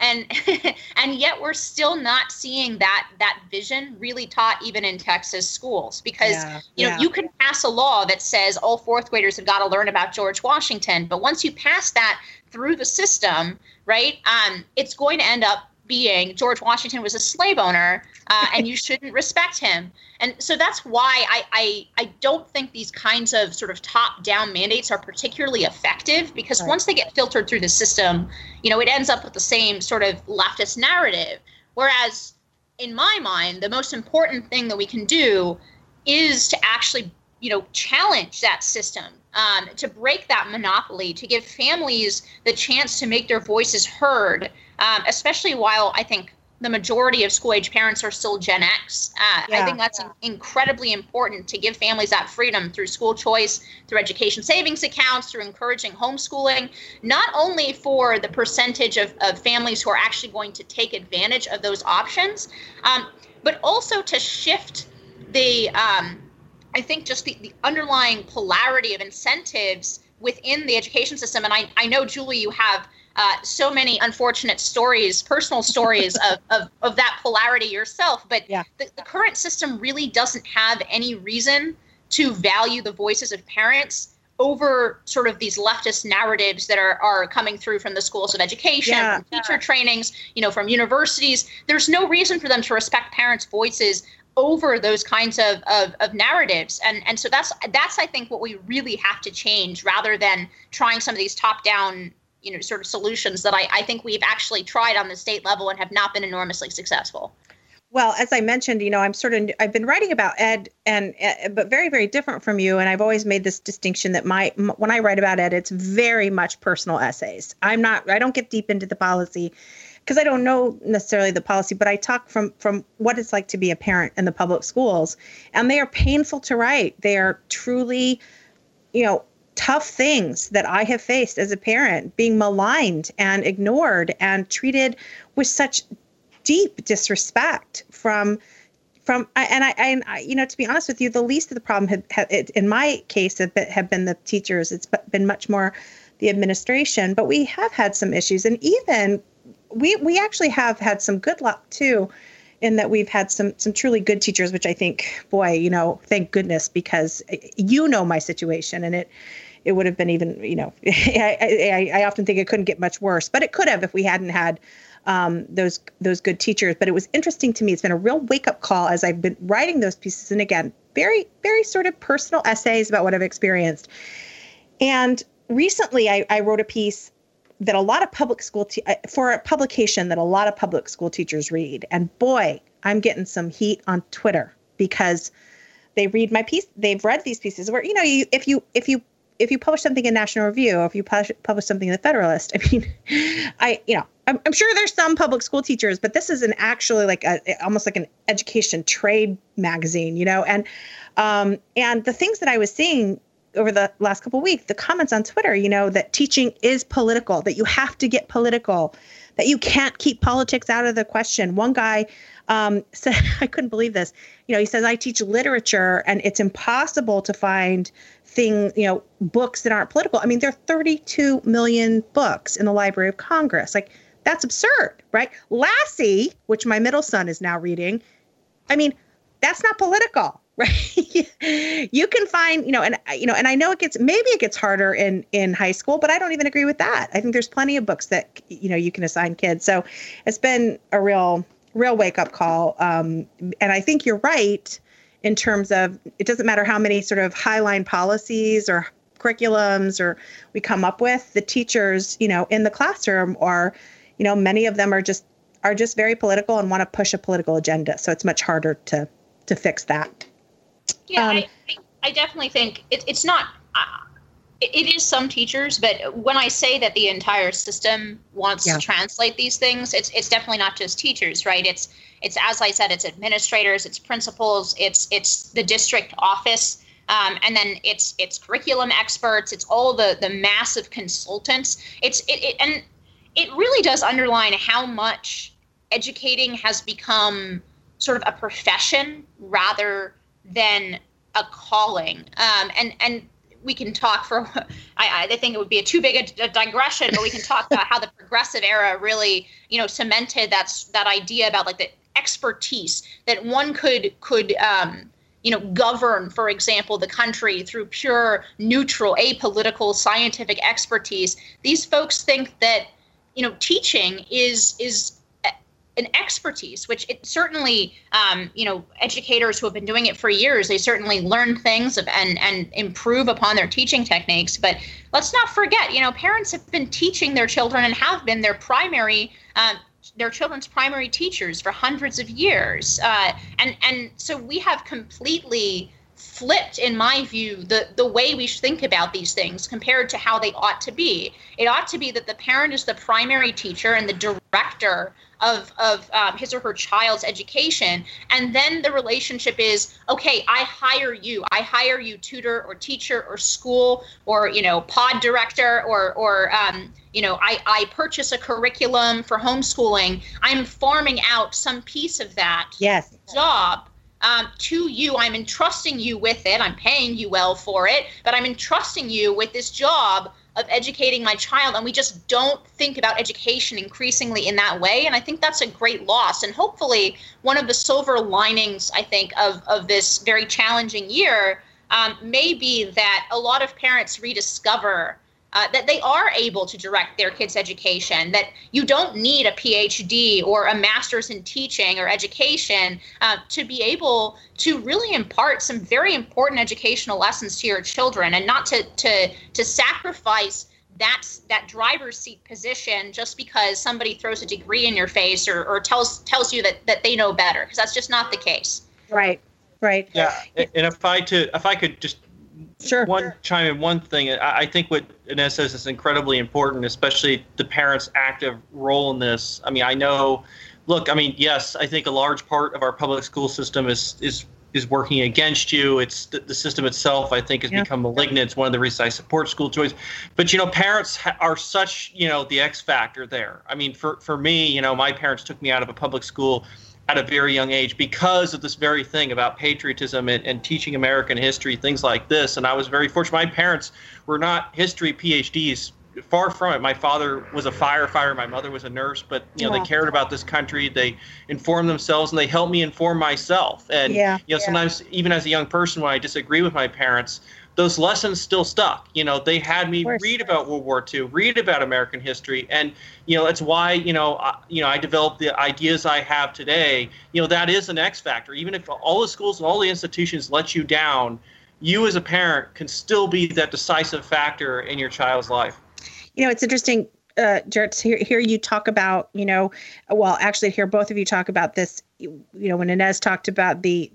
And and yet we're still not seeing that that vision really taught even in Texas schools because yeah, you know yeah. you can pass a law that says all fourth graders have got to learn about George Washington, but once you pass that through the system, right, um, it's going to end up being George Washington was a slave owner uh, and you shouldn't respect him. And so that's why I, I, I don't think these kinds of sort of top down mandates are particularly effective because right. once they get filtered through the system, you know, it ends up with the same sort of leftist narrative. Whereas in my mind, the most important thing that we can do is to actually, you know, challenge that system um, to break that monopoly, to give families the chance to make their voices heard, um, especially while I think the majority of school age parents are still Gen X. Uh, yeah, I think that's yeah. incredibly important to give families that freedom through school choice, through education savings accounts, through encouraging homeschooling, not only for the percentage of, of families who are actually going to take advantage of those options, um, but also to shift the, um, I think, just the, the underlying polarity of incentives within the education system. And I, I know, Julie, you have uh, so many unfortunate stories, personal stories of, of, of that polarity yourself. But yeah. the, the current system really doesn't have any reason to value the voices of parents over sort of these leftist narratives that are, are coming through from the schools of education, yeah. from teacher trainings, you know, from universities. There's no reason for them to respect parents' voices over those kinds of, of, of, narratives. And and so that's that's I think what we really have to change rather than trying some of these top down you know sort of solutions that I, I think we've actually tried on the state level and have not been enormously successful. Well as i mentioned you know i'm sort of i've been writing about ed and uh, but very very different from you and i've always made this distinction that my when i write about ed it's very much personal essays. I'm not i don't get deep into the policy because i don't know necessarily the policy but i talk from from what it's like to be a parent in the public schools and they are painful to write. They are truly you know tough things that I have faced as a parent, being maligned and ignored and treated with such deep disrespect from from and I, and I you know to be honest with you the least of the problem had, had in my case have been, have been the teachers. It's been much more the administration but we have had some issues. And even we we actually have had some good luck too in that we've had some some truly good teachers which i think boy you know thank goodness because eh, you know my situation. And it it would have been even, you know, I, I, I, often think it couldn't get much worse, but it could have if we hadn't had um, those those good teachers. But it was interesting to me. It's been a real wake up call as I've been writing those pieces, and again, very very sort of personal essays about what I've experienced. And recently, I, I wrote a piece that a lot of public school te- uh, for a publication that a lot of public school teachers read, and boy, I'm getting some heat on Twitter because they read my piece. They've read these pieces where you know you, if you if you if you publish something in National Review or if you publish, publish something in the Federalist, I mean, I you know I'm, I'm, sure there's some public school teachers, but this is an actually like a almost like an education trade magazine, you know, and um, and the things that I was seeing over the last couple weeks, the comments on Twitter, you know, that teaching is political, that you have to get political, that you can't keep politics out of the question. One guy um, said, I couldn't believe this. You know, he says, I teach literature and it's impossible to find thing, you know, books that aren't political. I mean, there are 32 million books in the Library of Congress. Like, that's absurd, right? Lassie, which my middle son is now reading, I mean, that's not political, right? you can find, you know, and you know, and I know it gets maybe it gets harder in in high school, but I don't even agree with that. I think there's plenty of books that you know you can assign kids. So it's been a real real wake up call. Um, and I think you're right in terms of it doesn't matter how many sort of highline policies or curriculums or we come up with the teachers you know in the classroom are you know many of them are just are just very political and want to push a political agenda so it's much harder to to fix that yeah um, I, I definitely think it, it's not uh, it is some teachers, but when I say that the entire system wants yeah. to translate these things, it's it's definitely not just teachers, right? It's it's as I said, it's administrators, it's principals, it's it's the district office, um, and then it's it's curriculum experts, it's all the the massive consultants. It's it, it and it really does underline how much educating has become sort of a profession rather than a calling. Um, and and we can talk for I, I think it would be a too big a, a digression but we can talk about how the progressive era really you know cemented that's that idea about like the expertise that one could could um, you know govern for example the country through pure neutral apolitical scientific expertise these folks think that you know teaching is is an expertise, which it certainly, um, you know, educators who have been doing it for years, they certainly learn things and and improve upon their teaching techniques. But let's not forget, you know, parents have been teaching their children and have been their primary. Um, their children's primary teachers for hundreds of years, uh, and and so we have completely flipped, in my view, the, the way we think about these things compared to how they ought to be. It ought to be that the parent is the primary teacher and the director of, of um, his or her child's education. And then the relationship is okay, I hire you. I hire you, tutor or teacher or school or, you know, pod director or, or um, you know, I, I purchase a curriculum for homeschooling. I'm farming out some piece of that yes. job um, to you. I'm entrusting you with it. I'm paying you well for it, but I'm entrusting you with this job of educating my child. And we just don't think about education increasingly in that way. And I think that's a great loss. And hopefully, one of the silver linings, I think, of, of this very challenging year um, may be that a lot of parents rediscover uh, that they are able to direct their kids' education, that you don't need a PhD or a master's in teaching or education uh, to be able to really impart some very important educational lessons to your children and not to, to, to sacrifice that that driver's seat position just because somebody throws a degree in your face or, or tells tells you that, that they know better because that's just not the case. Right right. Yeah and if i to if i could just sure. one chime in one thing. I, I think what Inez says is incredibly important, especially the parents' active role in this. I mean, I know. Look, I mean, yes, I think a large part of our public school system is is is working against you. It's the, the system itself. I think has yeah. become malignant. It's one of the reasons I support school choice. But you know, parents ha- are such you know the X factor there. I mean, for for me, you know, my parents took me out of a public school at a very young age because of this very thing about patriotism and, and, teaching American history, things like this. And I was very fortunate. My parents were not history PhDs, far from it. My father was a firefighter, my mother was a nurse, but you know yeah. they cared about this country. They informed themselves and they helped me inform myself. And yeah. you know, yeah. sometimes even as a young person, when I disagree with my parents, those lessons still stuck. You know, they had me read about World War II, read about American history, and you know that's why you know I, you know I developed the ideas I have today. You know, that is an X factor. Even if all the schools and all the institutions let you down, you as a parent can still be that decisive factor in your child's life. You know, it's interesting uh, Jarrett, to hear, hear you talk about, you know, well, actually, hear both of you talk about this. You know, when Inez talked about the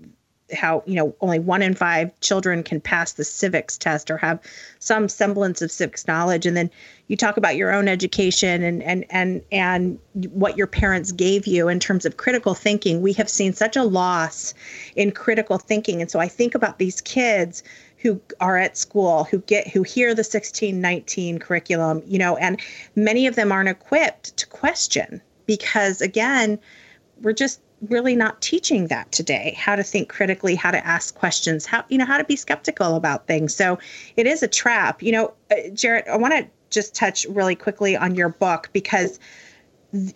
how you know only one in five children can pass the civics test or have some semblance of civics knowledge. And then you talk about your own education and and and and what your parents gave you in terms of critical thinking. We have seen such a loss in critical thinking. And so i think about these kids who are at school who get who hear the 1619 curriculum you know and many of them aren't equipped to question because again we're just really not teaching that today how to think critically how to ask questions how you know how to be skeptical about things. So it is a trap. You know uh, jarrett i want to just touch really quickly on your book because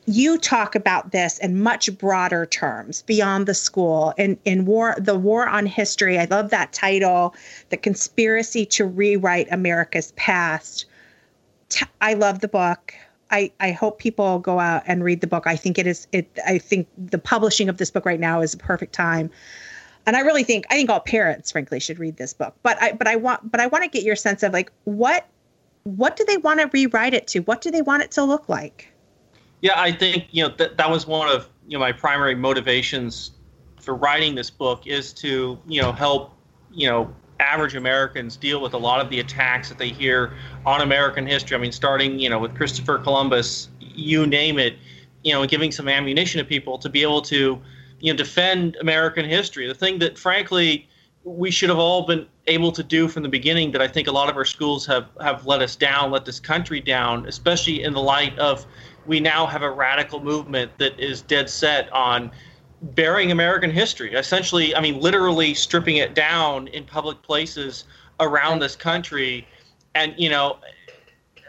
you talk about this in much broader terms beyond the school in in war the war on history. I love that title the conspiracy to rewrite america's past. I love the book I, I hope people go out and read the book. I think it is it I think the publishing of this book right now is a perfect time. And I really think I think all parents frankly should read this book. But I but I want but I want to get your sense of like what what do they want to rewrite it to? What do they want it to look like? Yeah, I think you know that that was one of you know my primary motivations for writing this book is to you know help you know average Americans deal with a lot of the attacks that they hear on American history. I mean, starting you know with Christopher Columbus, you name it, you know, giving some ammunition to people to be able to you know defend American history. The thing that frankly we should have all been able to do from the beginning that I think a lot of our schools have have let us down, let this country down, especially in the light of we now have a radical movement that is dead set on burying American history. Essentially, I mean, literally stripping it down in public places around this country. And, you know,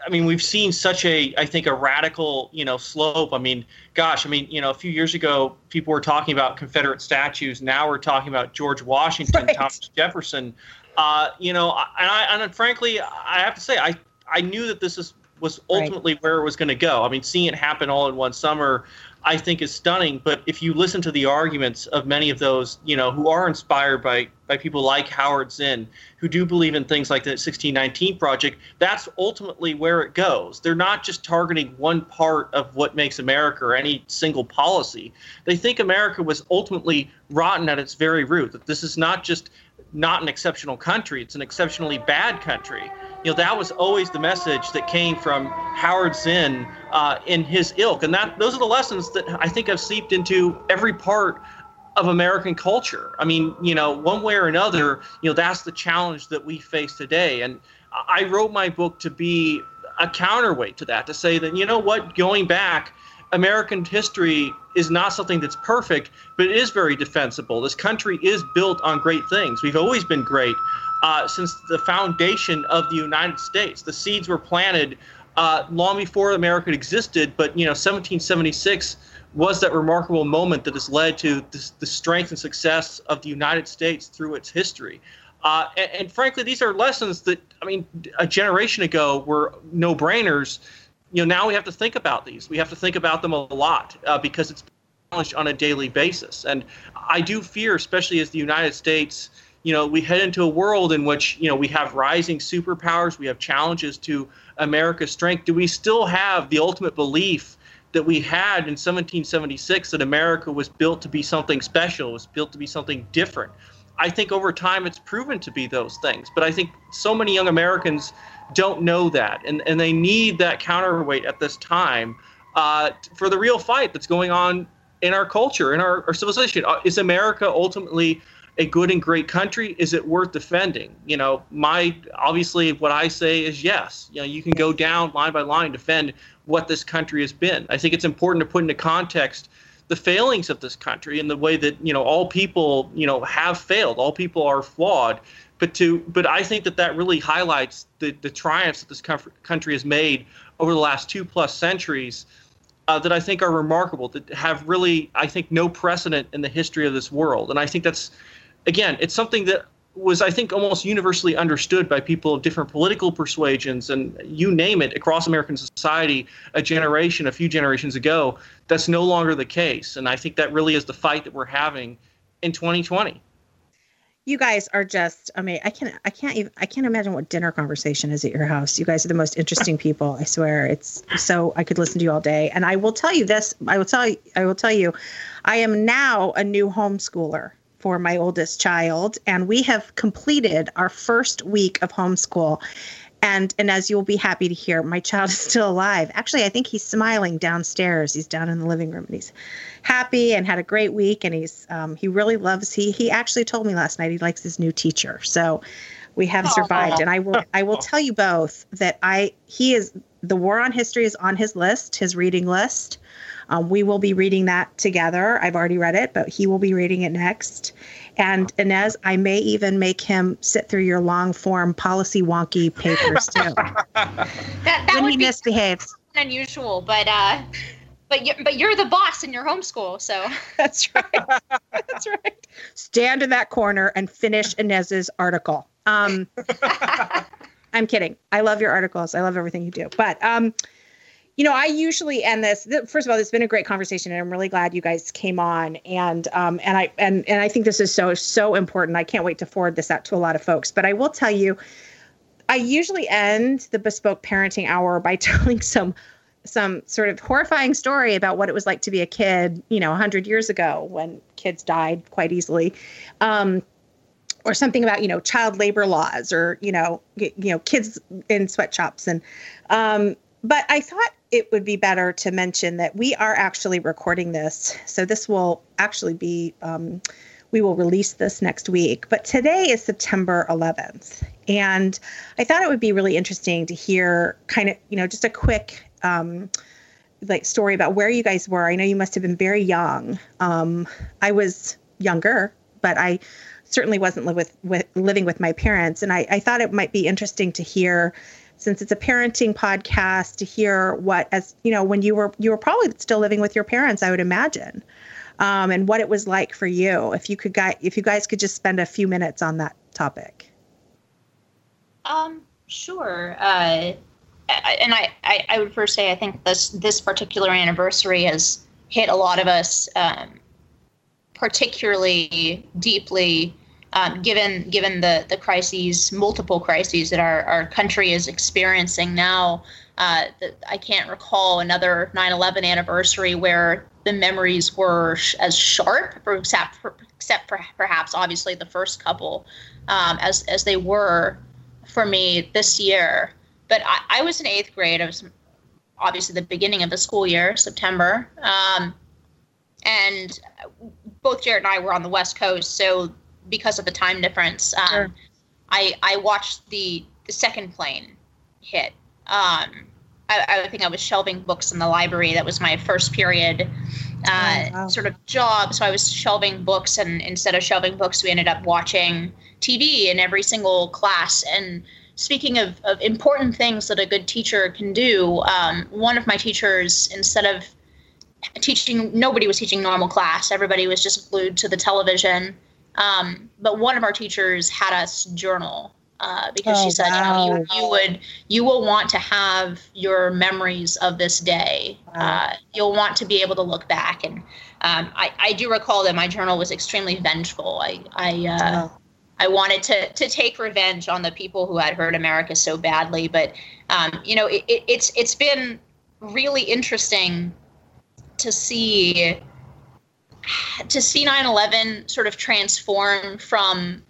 I mean, we've seen such a, I think, a radical, you know, slope. I mean, gosh, I mean, you know, a few years ago, people were talking about Confederate statues. Now we're talking about George Washington, right. Thomas Jefferson. Uh, you know, and I, and frankly, I have to say, I, I knew that this is was ultimately right. where it was going to go. I mean, seeing it happen all in one summer, I think is stunning. But if you listen to the arguments of many of those, you know, who are inspired by by people like Howard Zinn, who do believe in things like the 1619 Project, that's ultimately where it goes. They're not just targeting one part of what makes America or any single policy. They think America was ultimately rotten at its very root. That this is not just not an exceptional country; it's an exceptionally bad country you know that was always the message that came from Howard Zinn uh, in his ilk, and that those are the lessons that I think have seeped into every part of American culture. I mean, you know, one way or another, you know, that's the challenge that we face today. And I wrote my book to be a counterweight to that, to say that you know what, going back. American history is not something that's perfect, but it is very defensible. This country is built on great things. We've always been great uh, since the foundation of the United States. The seeds were planted uh, long before America existed, but you know, 1776 was that remarkable moment that has led to this, the strength and success of the United States through its history. Uh, and, and, frankly, these are lessons that I mean, a generation ago were no-brainers. You know, now we have to think about these. We have to think about them a lot uh, because it's challenged on a daily basis. And I do fear, especially as the United States you know, we head into a world in which, you know, we have rising superpowers, we have challenges to America's strength. Do we still have the ultimate belief that we had in 1776 that America was built to be something special, was built to be something different? I think over time it's proven to be those things. But I think so many young Americans don't know that, and, and they need that counterweight at this time uh, for the real fight that's going on in our culture, in our, our civilization. Uh, is America ultimately a good and great country? Is it worth defending? You know, my obviously what I say is yes. You know, you can go down line by line defend what this country has been. I think it's important to put into context the failings of this country and the way that you know all people you know have failed. All people are flawed. But to but I think that that really highlights the the triumphs that this country has made over the last two plus centuries. Uh, that I think are remarkable, that have really, I think, no precedent in the history of this world. And I think that's again, it's something that was I think almost universally understood by people of different political persuasions and you name it across American society a generation, a few generations ago. That's no longer the case, and I think that really is the fight that we're having in 2020 you guys are just I mean I can't I can't even I can't imagine what dinner conversation is at your house. You guys are the most interesting people. I swear. It's so I could listen to you all day. And I will tell you this, I will tell you I will tell you I am now a new homeschooler for my oldest child and we have completed our first week of homeschool. And and as you'll be happy to hear my child is still alive. Actually i think he's smiling downstairs. He's down in the living room and he's happy and had a great week and he's um, he really loves he he actually told me last night he likes his new teacher. So we have survived and i will i will tell you both that i he is the war on history is on his list his reading list um, we will be reading that together i've already read it but he will be reading it next and Inez, I may even make him sit through your long form policy wonky papers too. that, that when would he be misbehaves. Unusual, but uh, but you but you're the boss in your homeschool, so that's right. that's right. Stand in that corner and finish Inez's article. Um, I'm kidding. I love your articles. I love everything you do. But um, you know, I usually end this. First of all, it's been a great conversation, and I'm really glad you guys came on. And um, and I and and I think this is so so important. I can't wait to forward this out to a lot of folks. But I will tell you, I usually end the bespoke parenting hour by telling some some sort of horrifying story about what it was like to be a kid, you know, 100 years ago when kids died quite easily. Um, or something about you know child labor laws or you know you know kids in sweatshops and um, but I thought it would be better to mention that we are actually recording this. So this will actually be, um, we will release this next week. But today is September 11th. And I thought it would be really interesting to hear kind of, you know, just a quick, um, like story about where you guys were. I know you must have been very young. Um, I was younger, but I certainly wasn't live with, with living with my parents. And I, I thought it might be interesting to hear since it's a parenting podcast to hear what as you know when you were you were probably still living with your parents i would imagine um, and what it was like for you if you could if you guys could just spend a few minutes on that topic. Um sure. Uh, and I, I, I would first say i think this this particular anniversary has hit a lot of us um, particularly deeply um, given given the the crises, multiple crises that our, our country is experiencing now. Uh, the, I can't recall another 9/11 anniversary where the memories were sh- as sharp, except for, except for perhaps obviously the first couple, um, as as they were for me this year. But I, I was in eighth grade. I was obviously the beginning of the school year, September. Um, and both Jarrett and I were on the West Coast, so because of the time difference. Um, sure. I I watched the the second plane hit. Um, I, I, think I was shelving books in the library. That was my first period uh, oh, wow. sort of job. So I was shelving books, and instead of shelving books, we ended up watching TV in every single class. And speaking of, of important things that a good teacher can do, um, one of my teachers, instead of teaching, nobody was teaching normal class. Everybody was just glued to the television. Um, but one of our teachers had us journal uh, because oh, she said, wow. you know, you, you would you will want to have your memories of this day. Wow. Uh, you'll want to be able to look back, and um, I, I do recall that my journal was extremely vengeful. I I uh, oh. I wanted to to take revenge on the people who had hurt America so badly. But um, you know, it, it, it's it's been really interesting to see to see 9-11 sort of transform from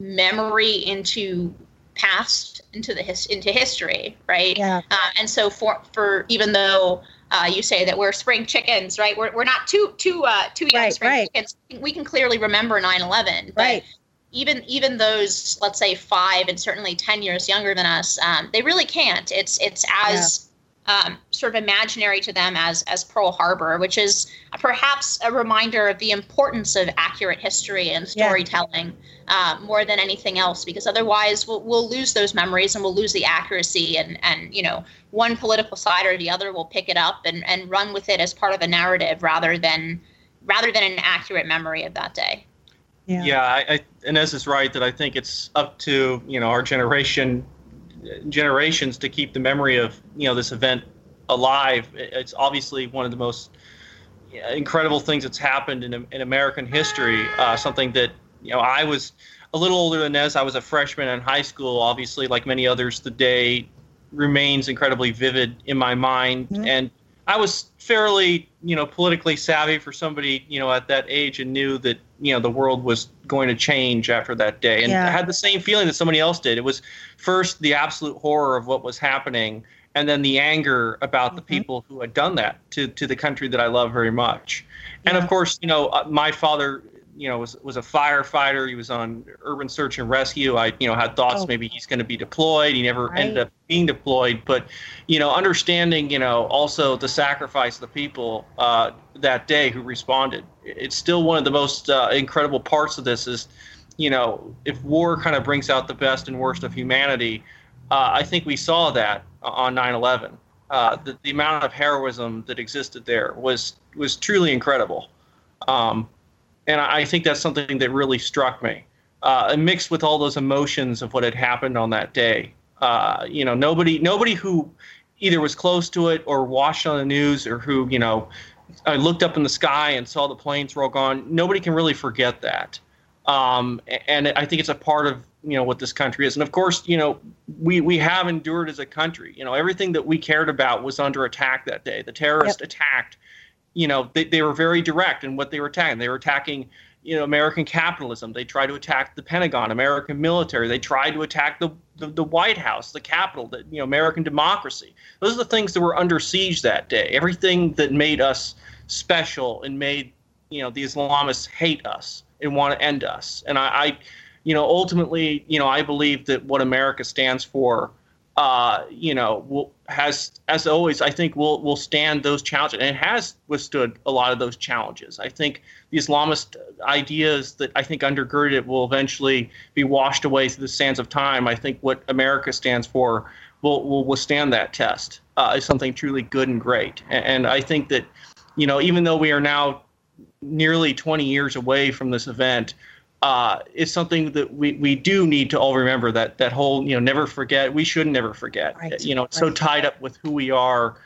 memory into past into the his, into history right? Yeah. Uh, and so for for even though uh, you say that we're spring chickens right? We're, we're not too too uh too young right, spring right. chickens. We can clearly remember 9-11 but right. even even those let's say five and certainly 10 years younger than us um, they really can't. It's it's as um, sort of imaginary to them as as Pearl Harbor, which is perhaps a reminder of the importance of accurate history and storytelling yeah. uh, more than anything else, because otherwise we'll, we'll lose those memories and we'll lose the accuracy, and and you know one political side or the other will pick it up and and run with it as part of a narrative rather than rather than an accurate memory of that day. Yeah, yeah I, I, Inez is right that I think it's up to you know our generation generations to keep the memory of you know this event alive. It's obviously one of the most incredible things that's happened in, in American history. Uh, something that you know I was a little older than Inez. I was a freshman in high school. Obviously, like many others, the day remains incredibly vivid in my mind, mm-hmm. and I was fairly, you know, politically savvy for somebody, you know, at that age and knew that, you know, the world was going to change after that day. And yeah. I had the same feeling that somebody else did. It was first the absolute horror of what was happening and then the anger about mm-hmm. the people who had done that to, to the country that I love very much. And yeah. of course, you know, uh, my father you know was was a firefighter. He was on urban search and rescue. I you know had thoughts oh. maybe he's going to be deployed. He never right. ended up being deployed. But you know, understanding you know also the sacrifice of the people uh, that day who responded. It's still one of the most uh, incredible parts of this is you know if war kind of brings out the best and worst of humanity. Uh, I think we saw that on 9/11. Uh, the, the amount of heroism that existed there was was truly incredible. Um, and I think that's something that really struck me. Uh, mixed with all those emotions of what had happened on that day. Uh, you know, nobody nobody who either was close to it or watched on the news or who you know I looked up in the sky and saw the planes roll gone. Nobody can really forget that. Um, and I think it's a part of you know what this country is. And of course, you know we we have endured as a country. You know everything that we cared about was under attack that day. The terrorists yep. attacked you know, they, they were very direct in what they were attacking. They were attacking, you know, American capitalism. They tried to attack the Pentagon, American military. They tried to attack the, the, the White House, the Capitol, the, you know, American democracy. Those are the things that were under siege that day. Everything that made us special and made, you know, the Islamists hate us and want to end us. And I, I you know, ultimately, you know, I believe that what America stands for uh, you know, will, has as always, I think will will stand those challenges, and it has withstood a lot of those challenges. I think the Islamist ideas that I think undergird it will eventually be washed away through the sands of time. I think what America stands for will will withstand that test. Uh, is something truly good and great, and, and I think that, you know, even though we are now nearly 20 years away from this event, uh, is something that we, we do need to all remember that that whole you know never forget we should never forget. Right. you know it's right. so tied up with who we are.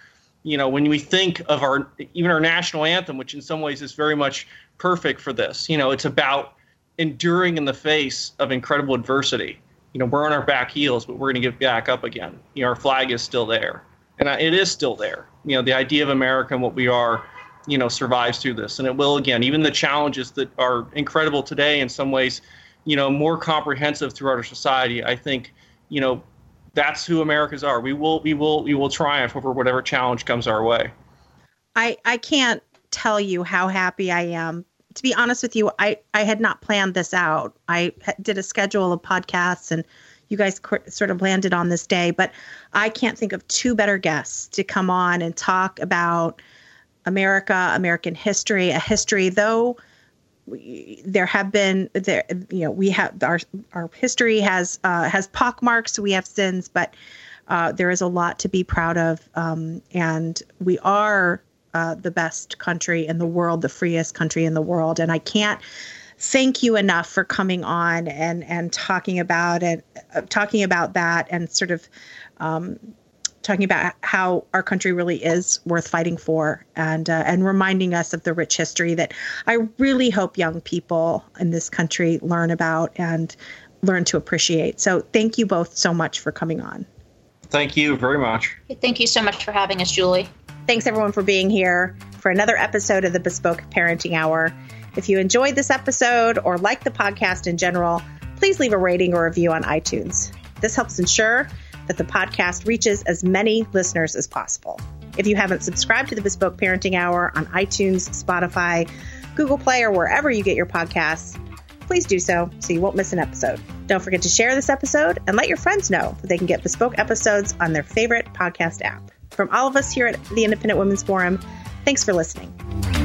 You know when we think of our even our national anthem which in some ways is very much perfect for this you know it's about enduring in the face of incredible adversity. You know we're on our back heels but we're going to get back up again. You know our flag is still there. And it is still there. You know the idea of america and what we are you know survives through this. And it will again even the challenges that are incredible today in some ways you know more comprehensive throughout our society i think you know that's who americans are. We will we will we will triumph over whatever challenge comes our way. I i can't tell you how happy i am. To be honest with you i i had not planned this out. I did a schedule of podcasts and you guys sort of landed on this day but i can't think of two better guests to come on and talk about America, American history, a history, though there have been there you know we have our our history has uh, has pockmarks we have sins but uh, there is a lot to be proud of um, and we are uh, the best country in the world the freest country in the world and I can't thank you enough for coming on and and talking about it uh, talking about that and sort of um, talking about how our country really is worth fighting for and uh, and reminding us of the rich history that I really hope young people in this country learn about and learn to appreciate. So thank you both so much for coming on. Thank you very much. Thank you so much for having us, Julie. Thanks everyone for being here for another episode of the Bespoke Parenting Hour. If you enjoyed this episode or like the podcast in general, please leave a rating or review on iTunes. This helps ensure that the podcast reaches as many listeners as possible. If you haven't subscribed to the Bespoke Parenting Hour on iTunes, Spotify, Google Play, or wherever you get your podcasts, please do so so you won't miss an episode. Don't forget to share this episode and let your friends know that they can get bespoke episodes on their favorite podcast app. From all of us here at the Independent Women's Forum, thanks for listening.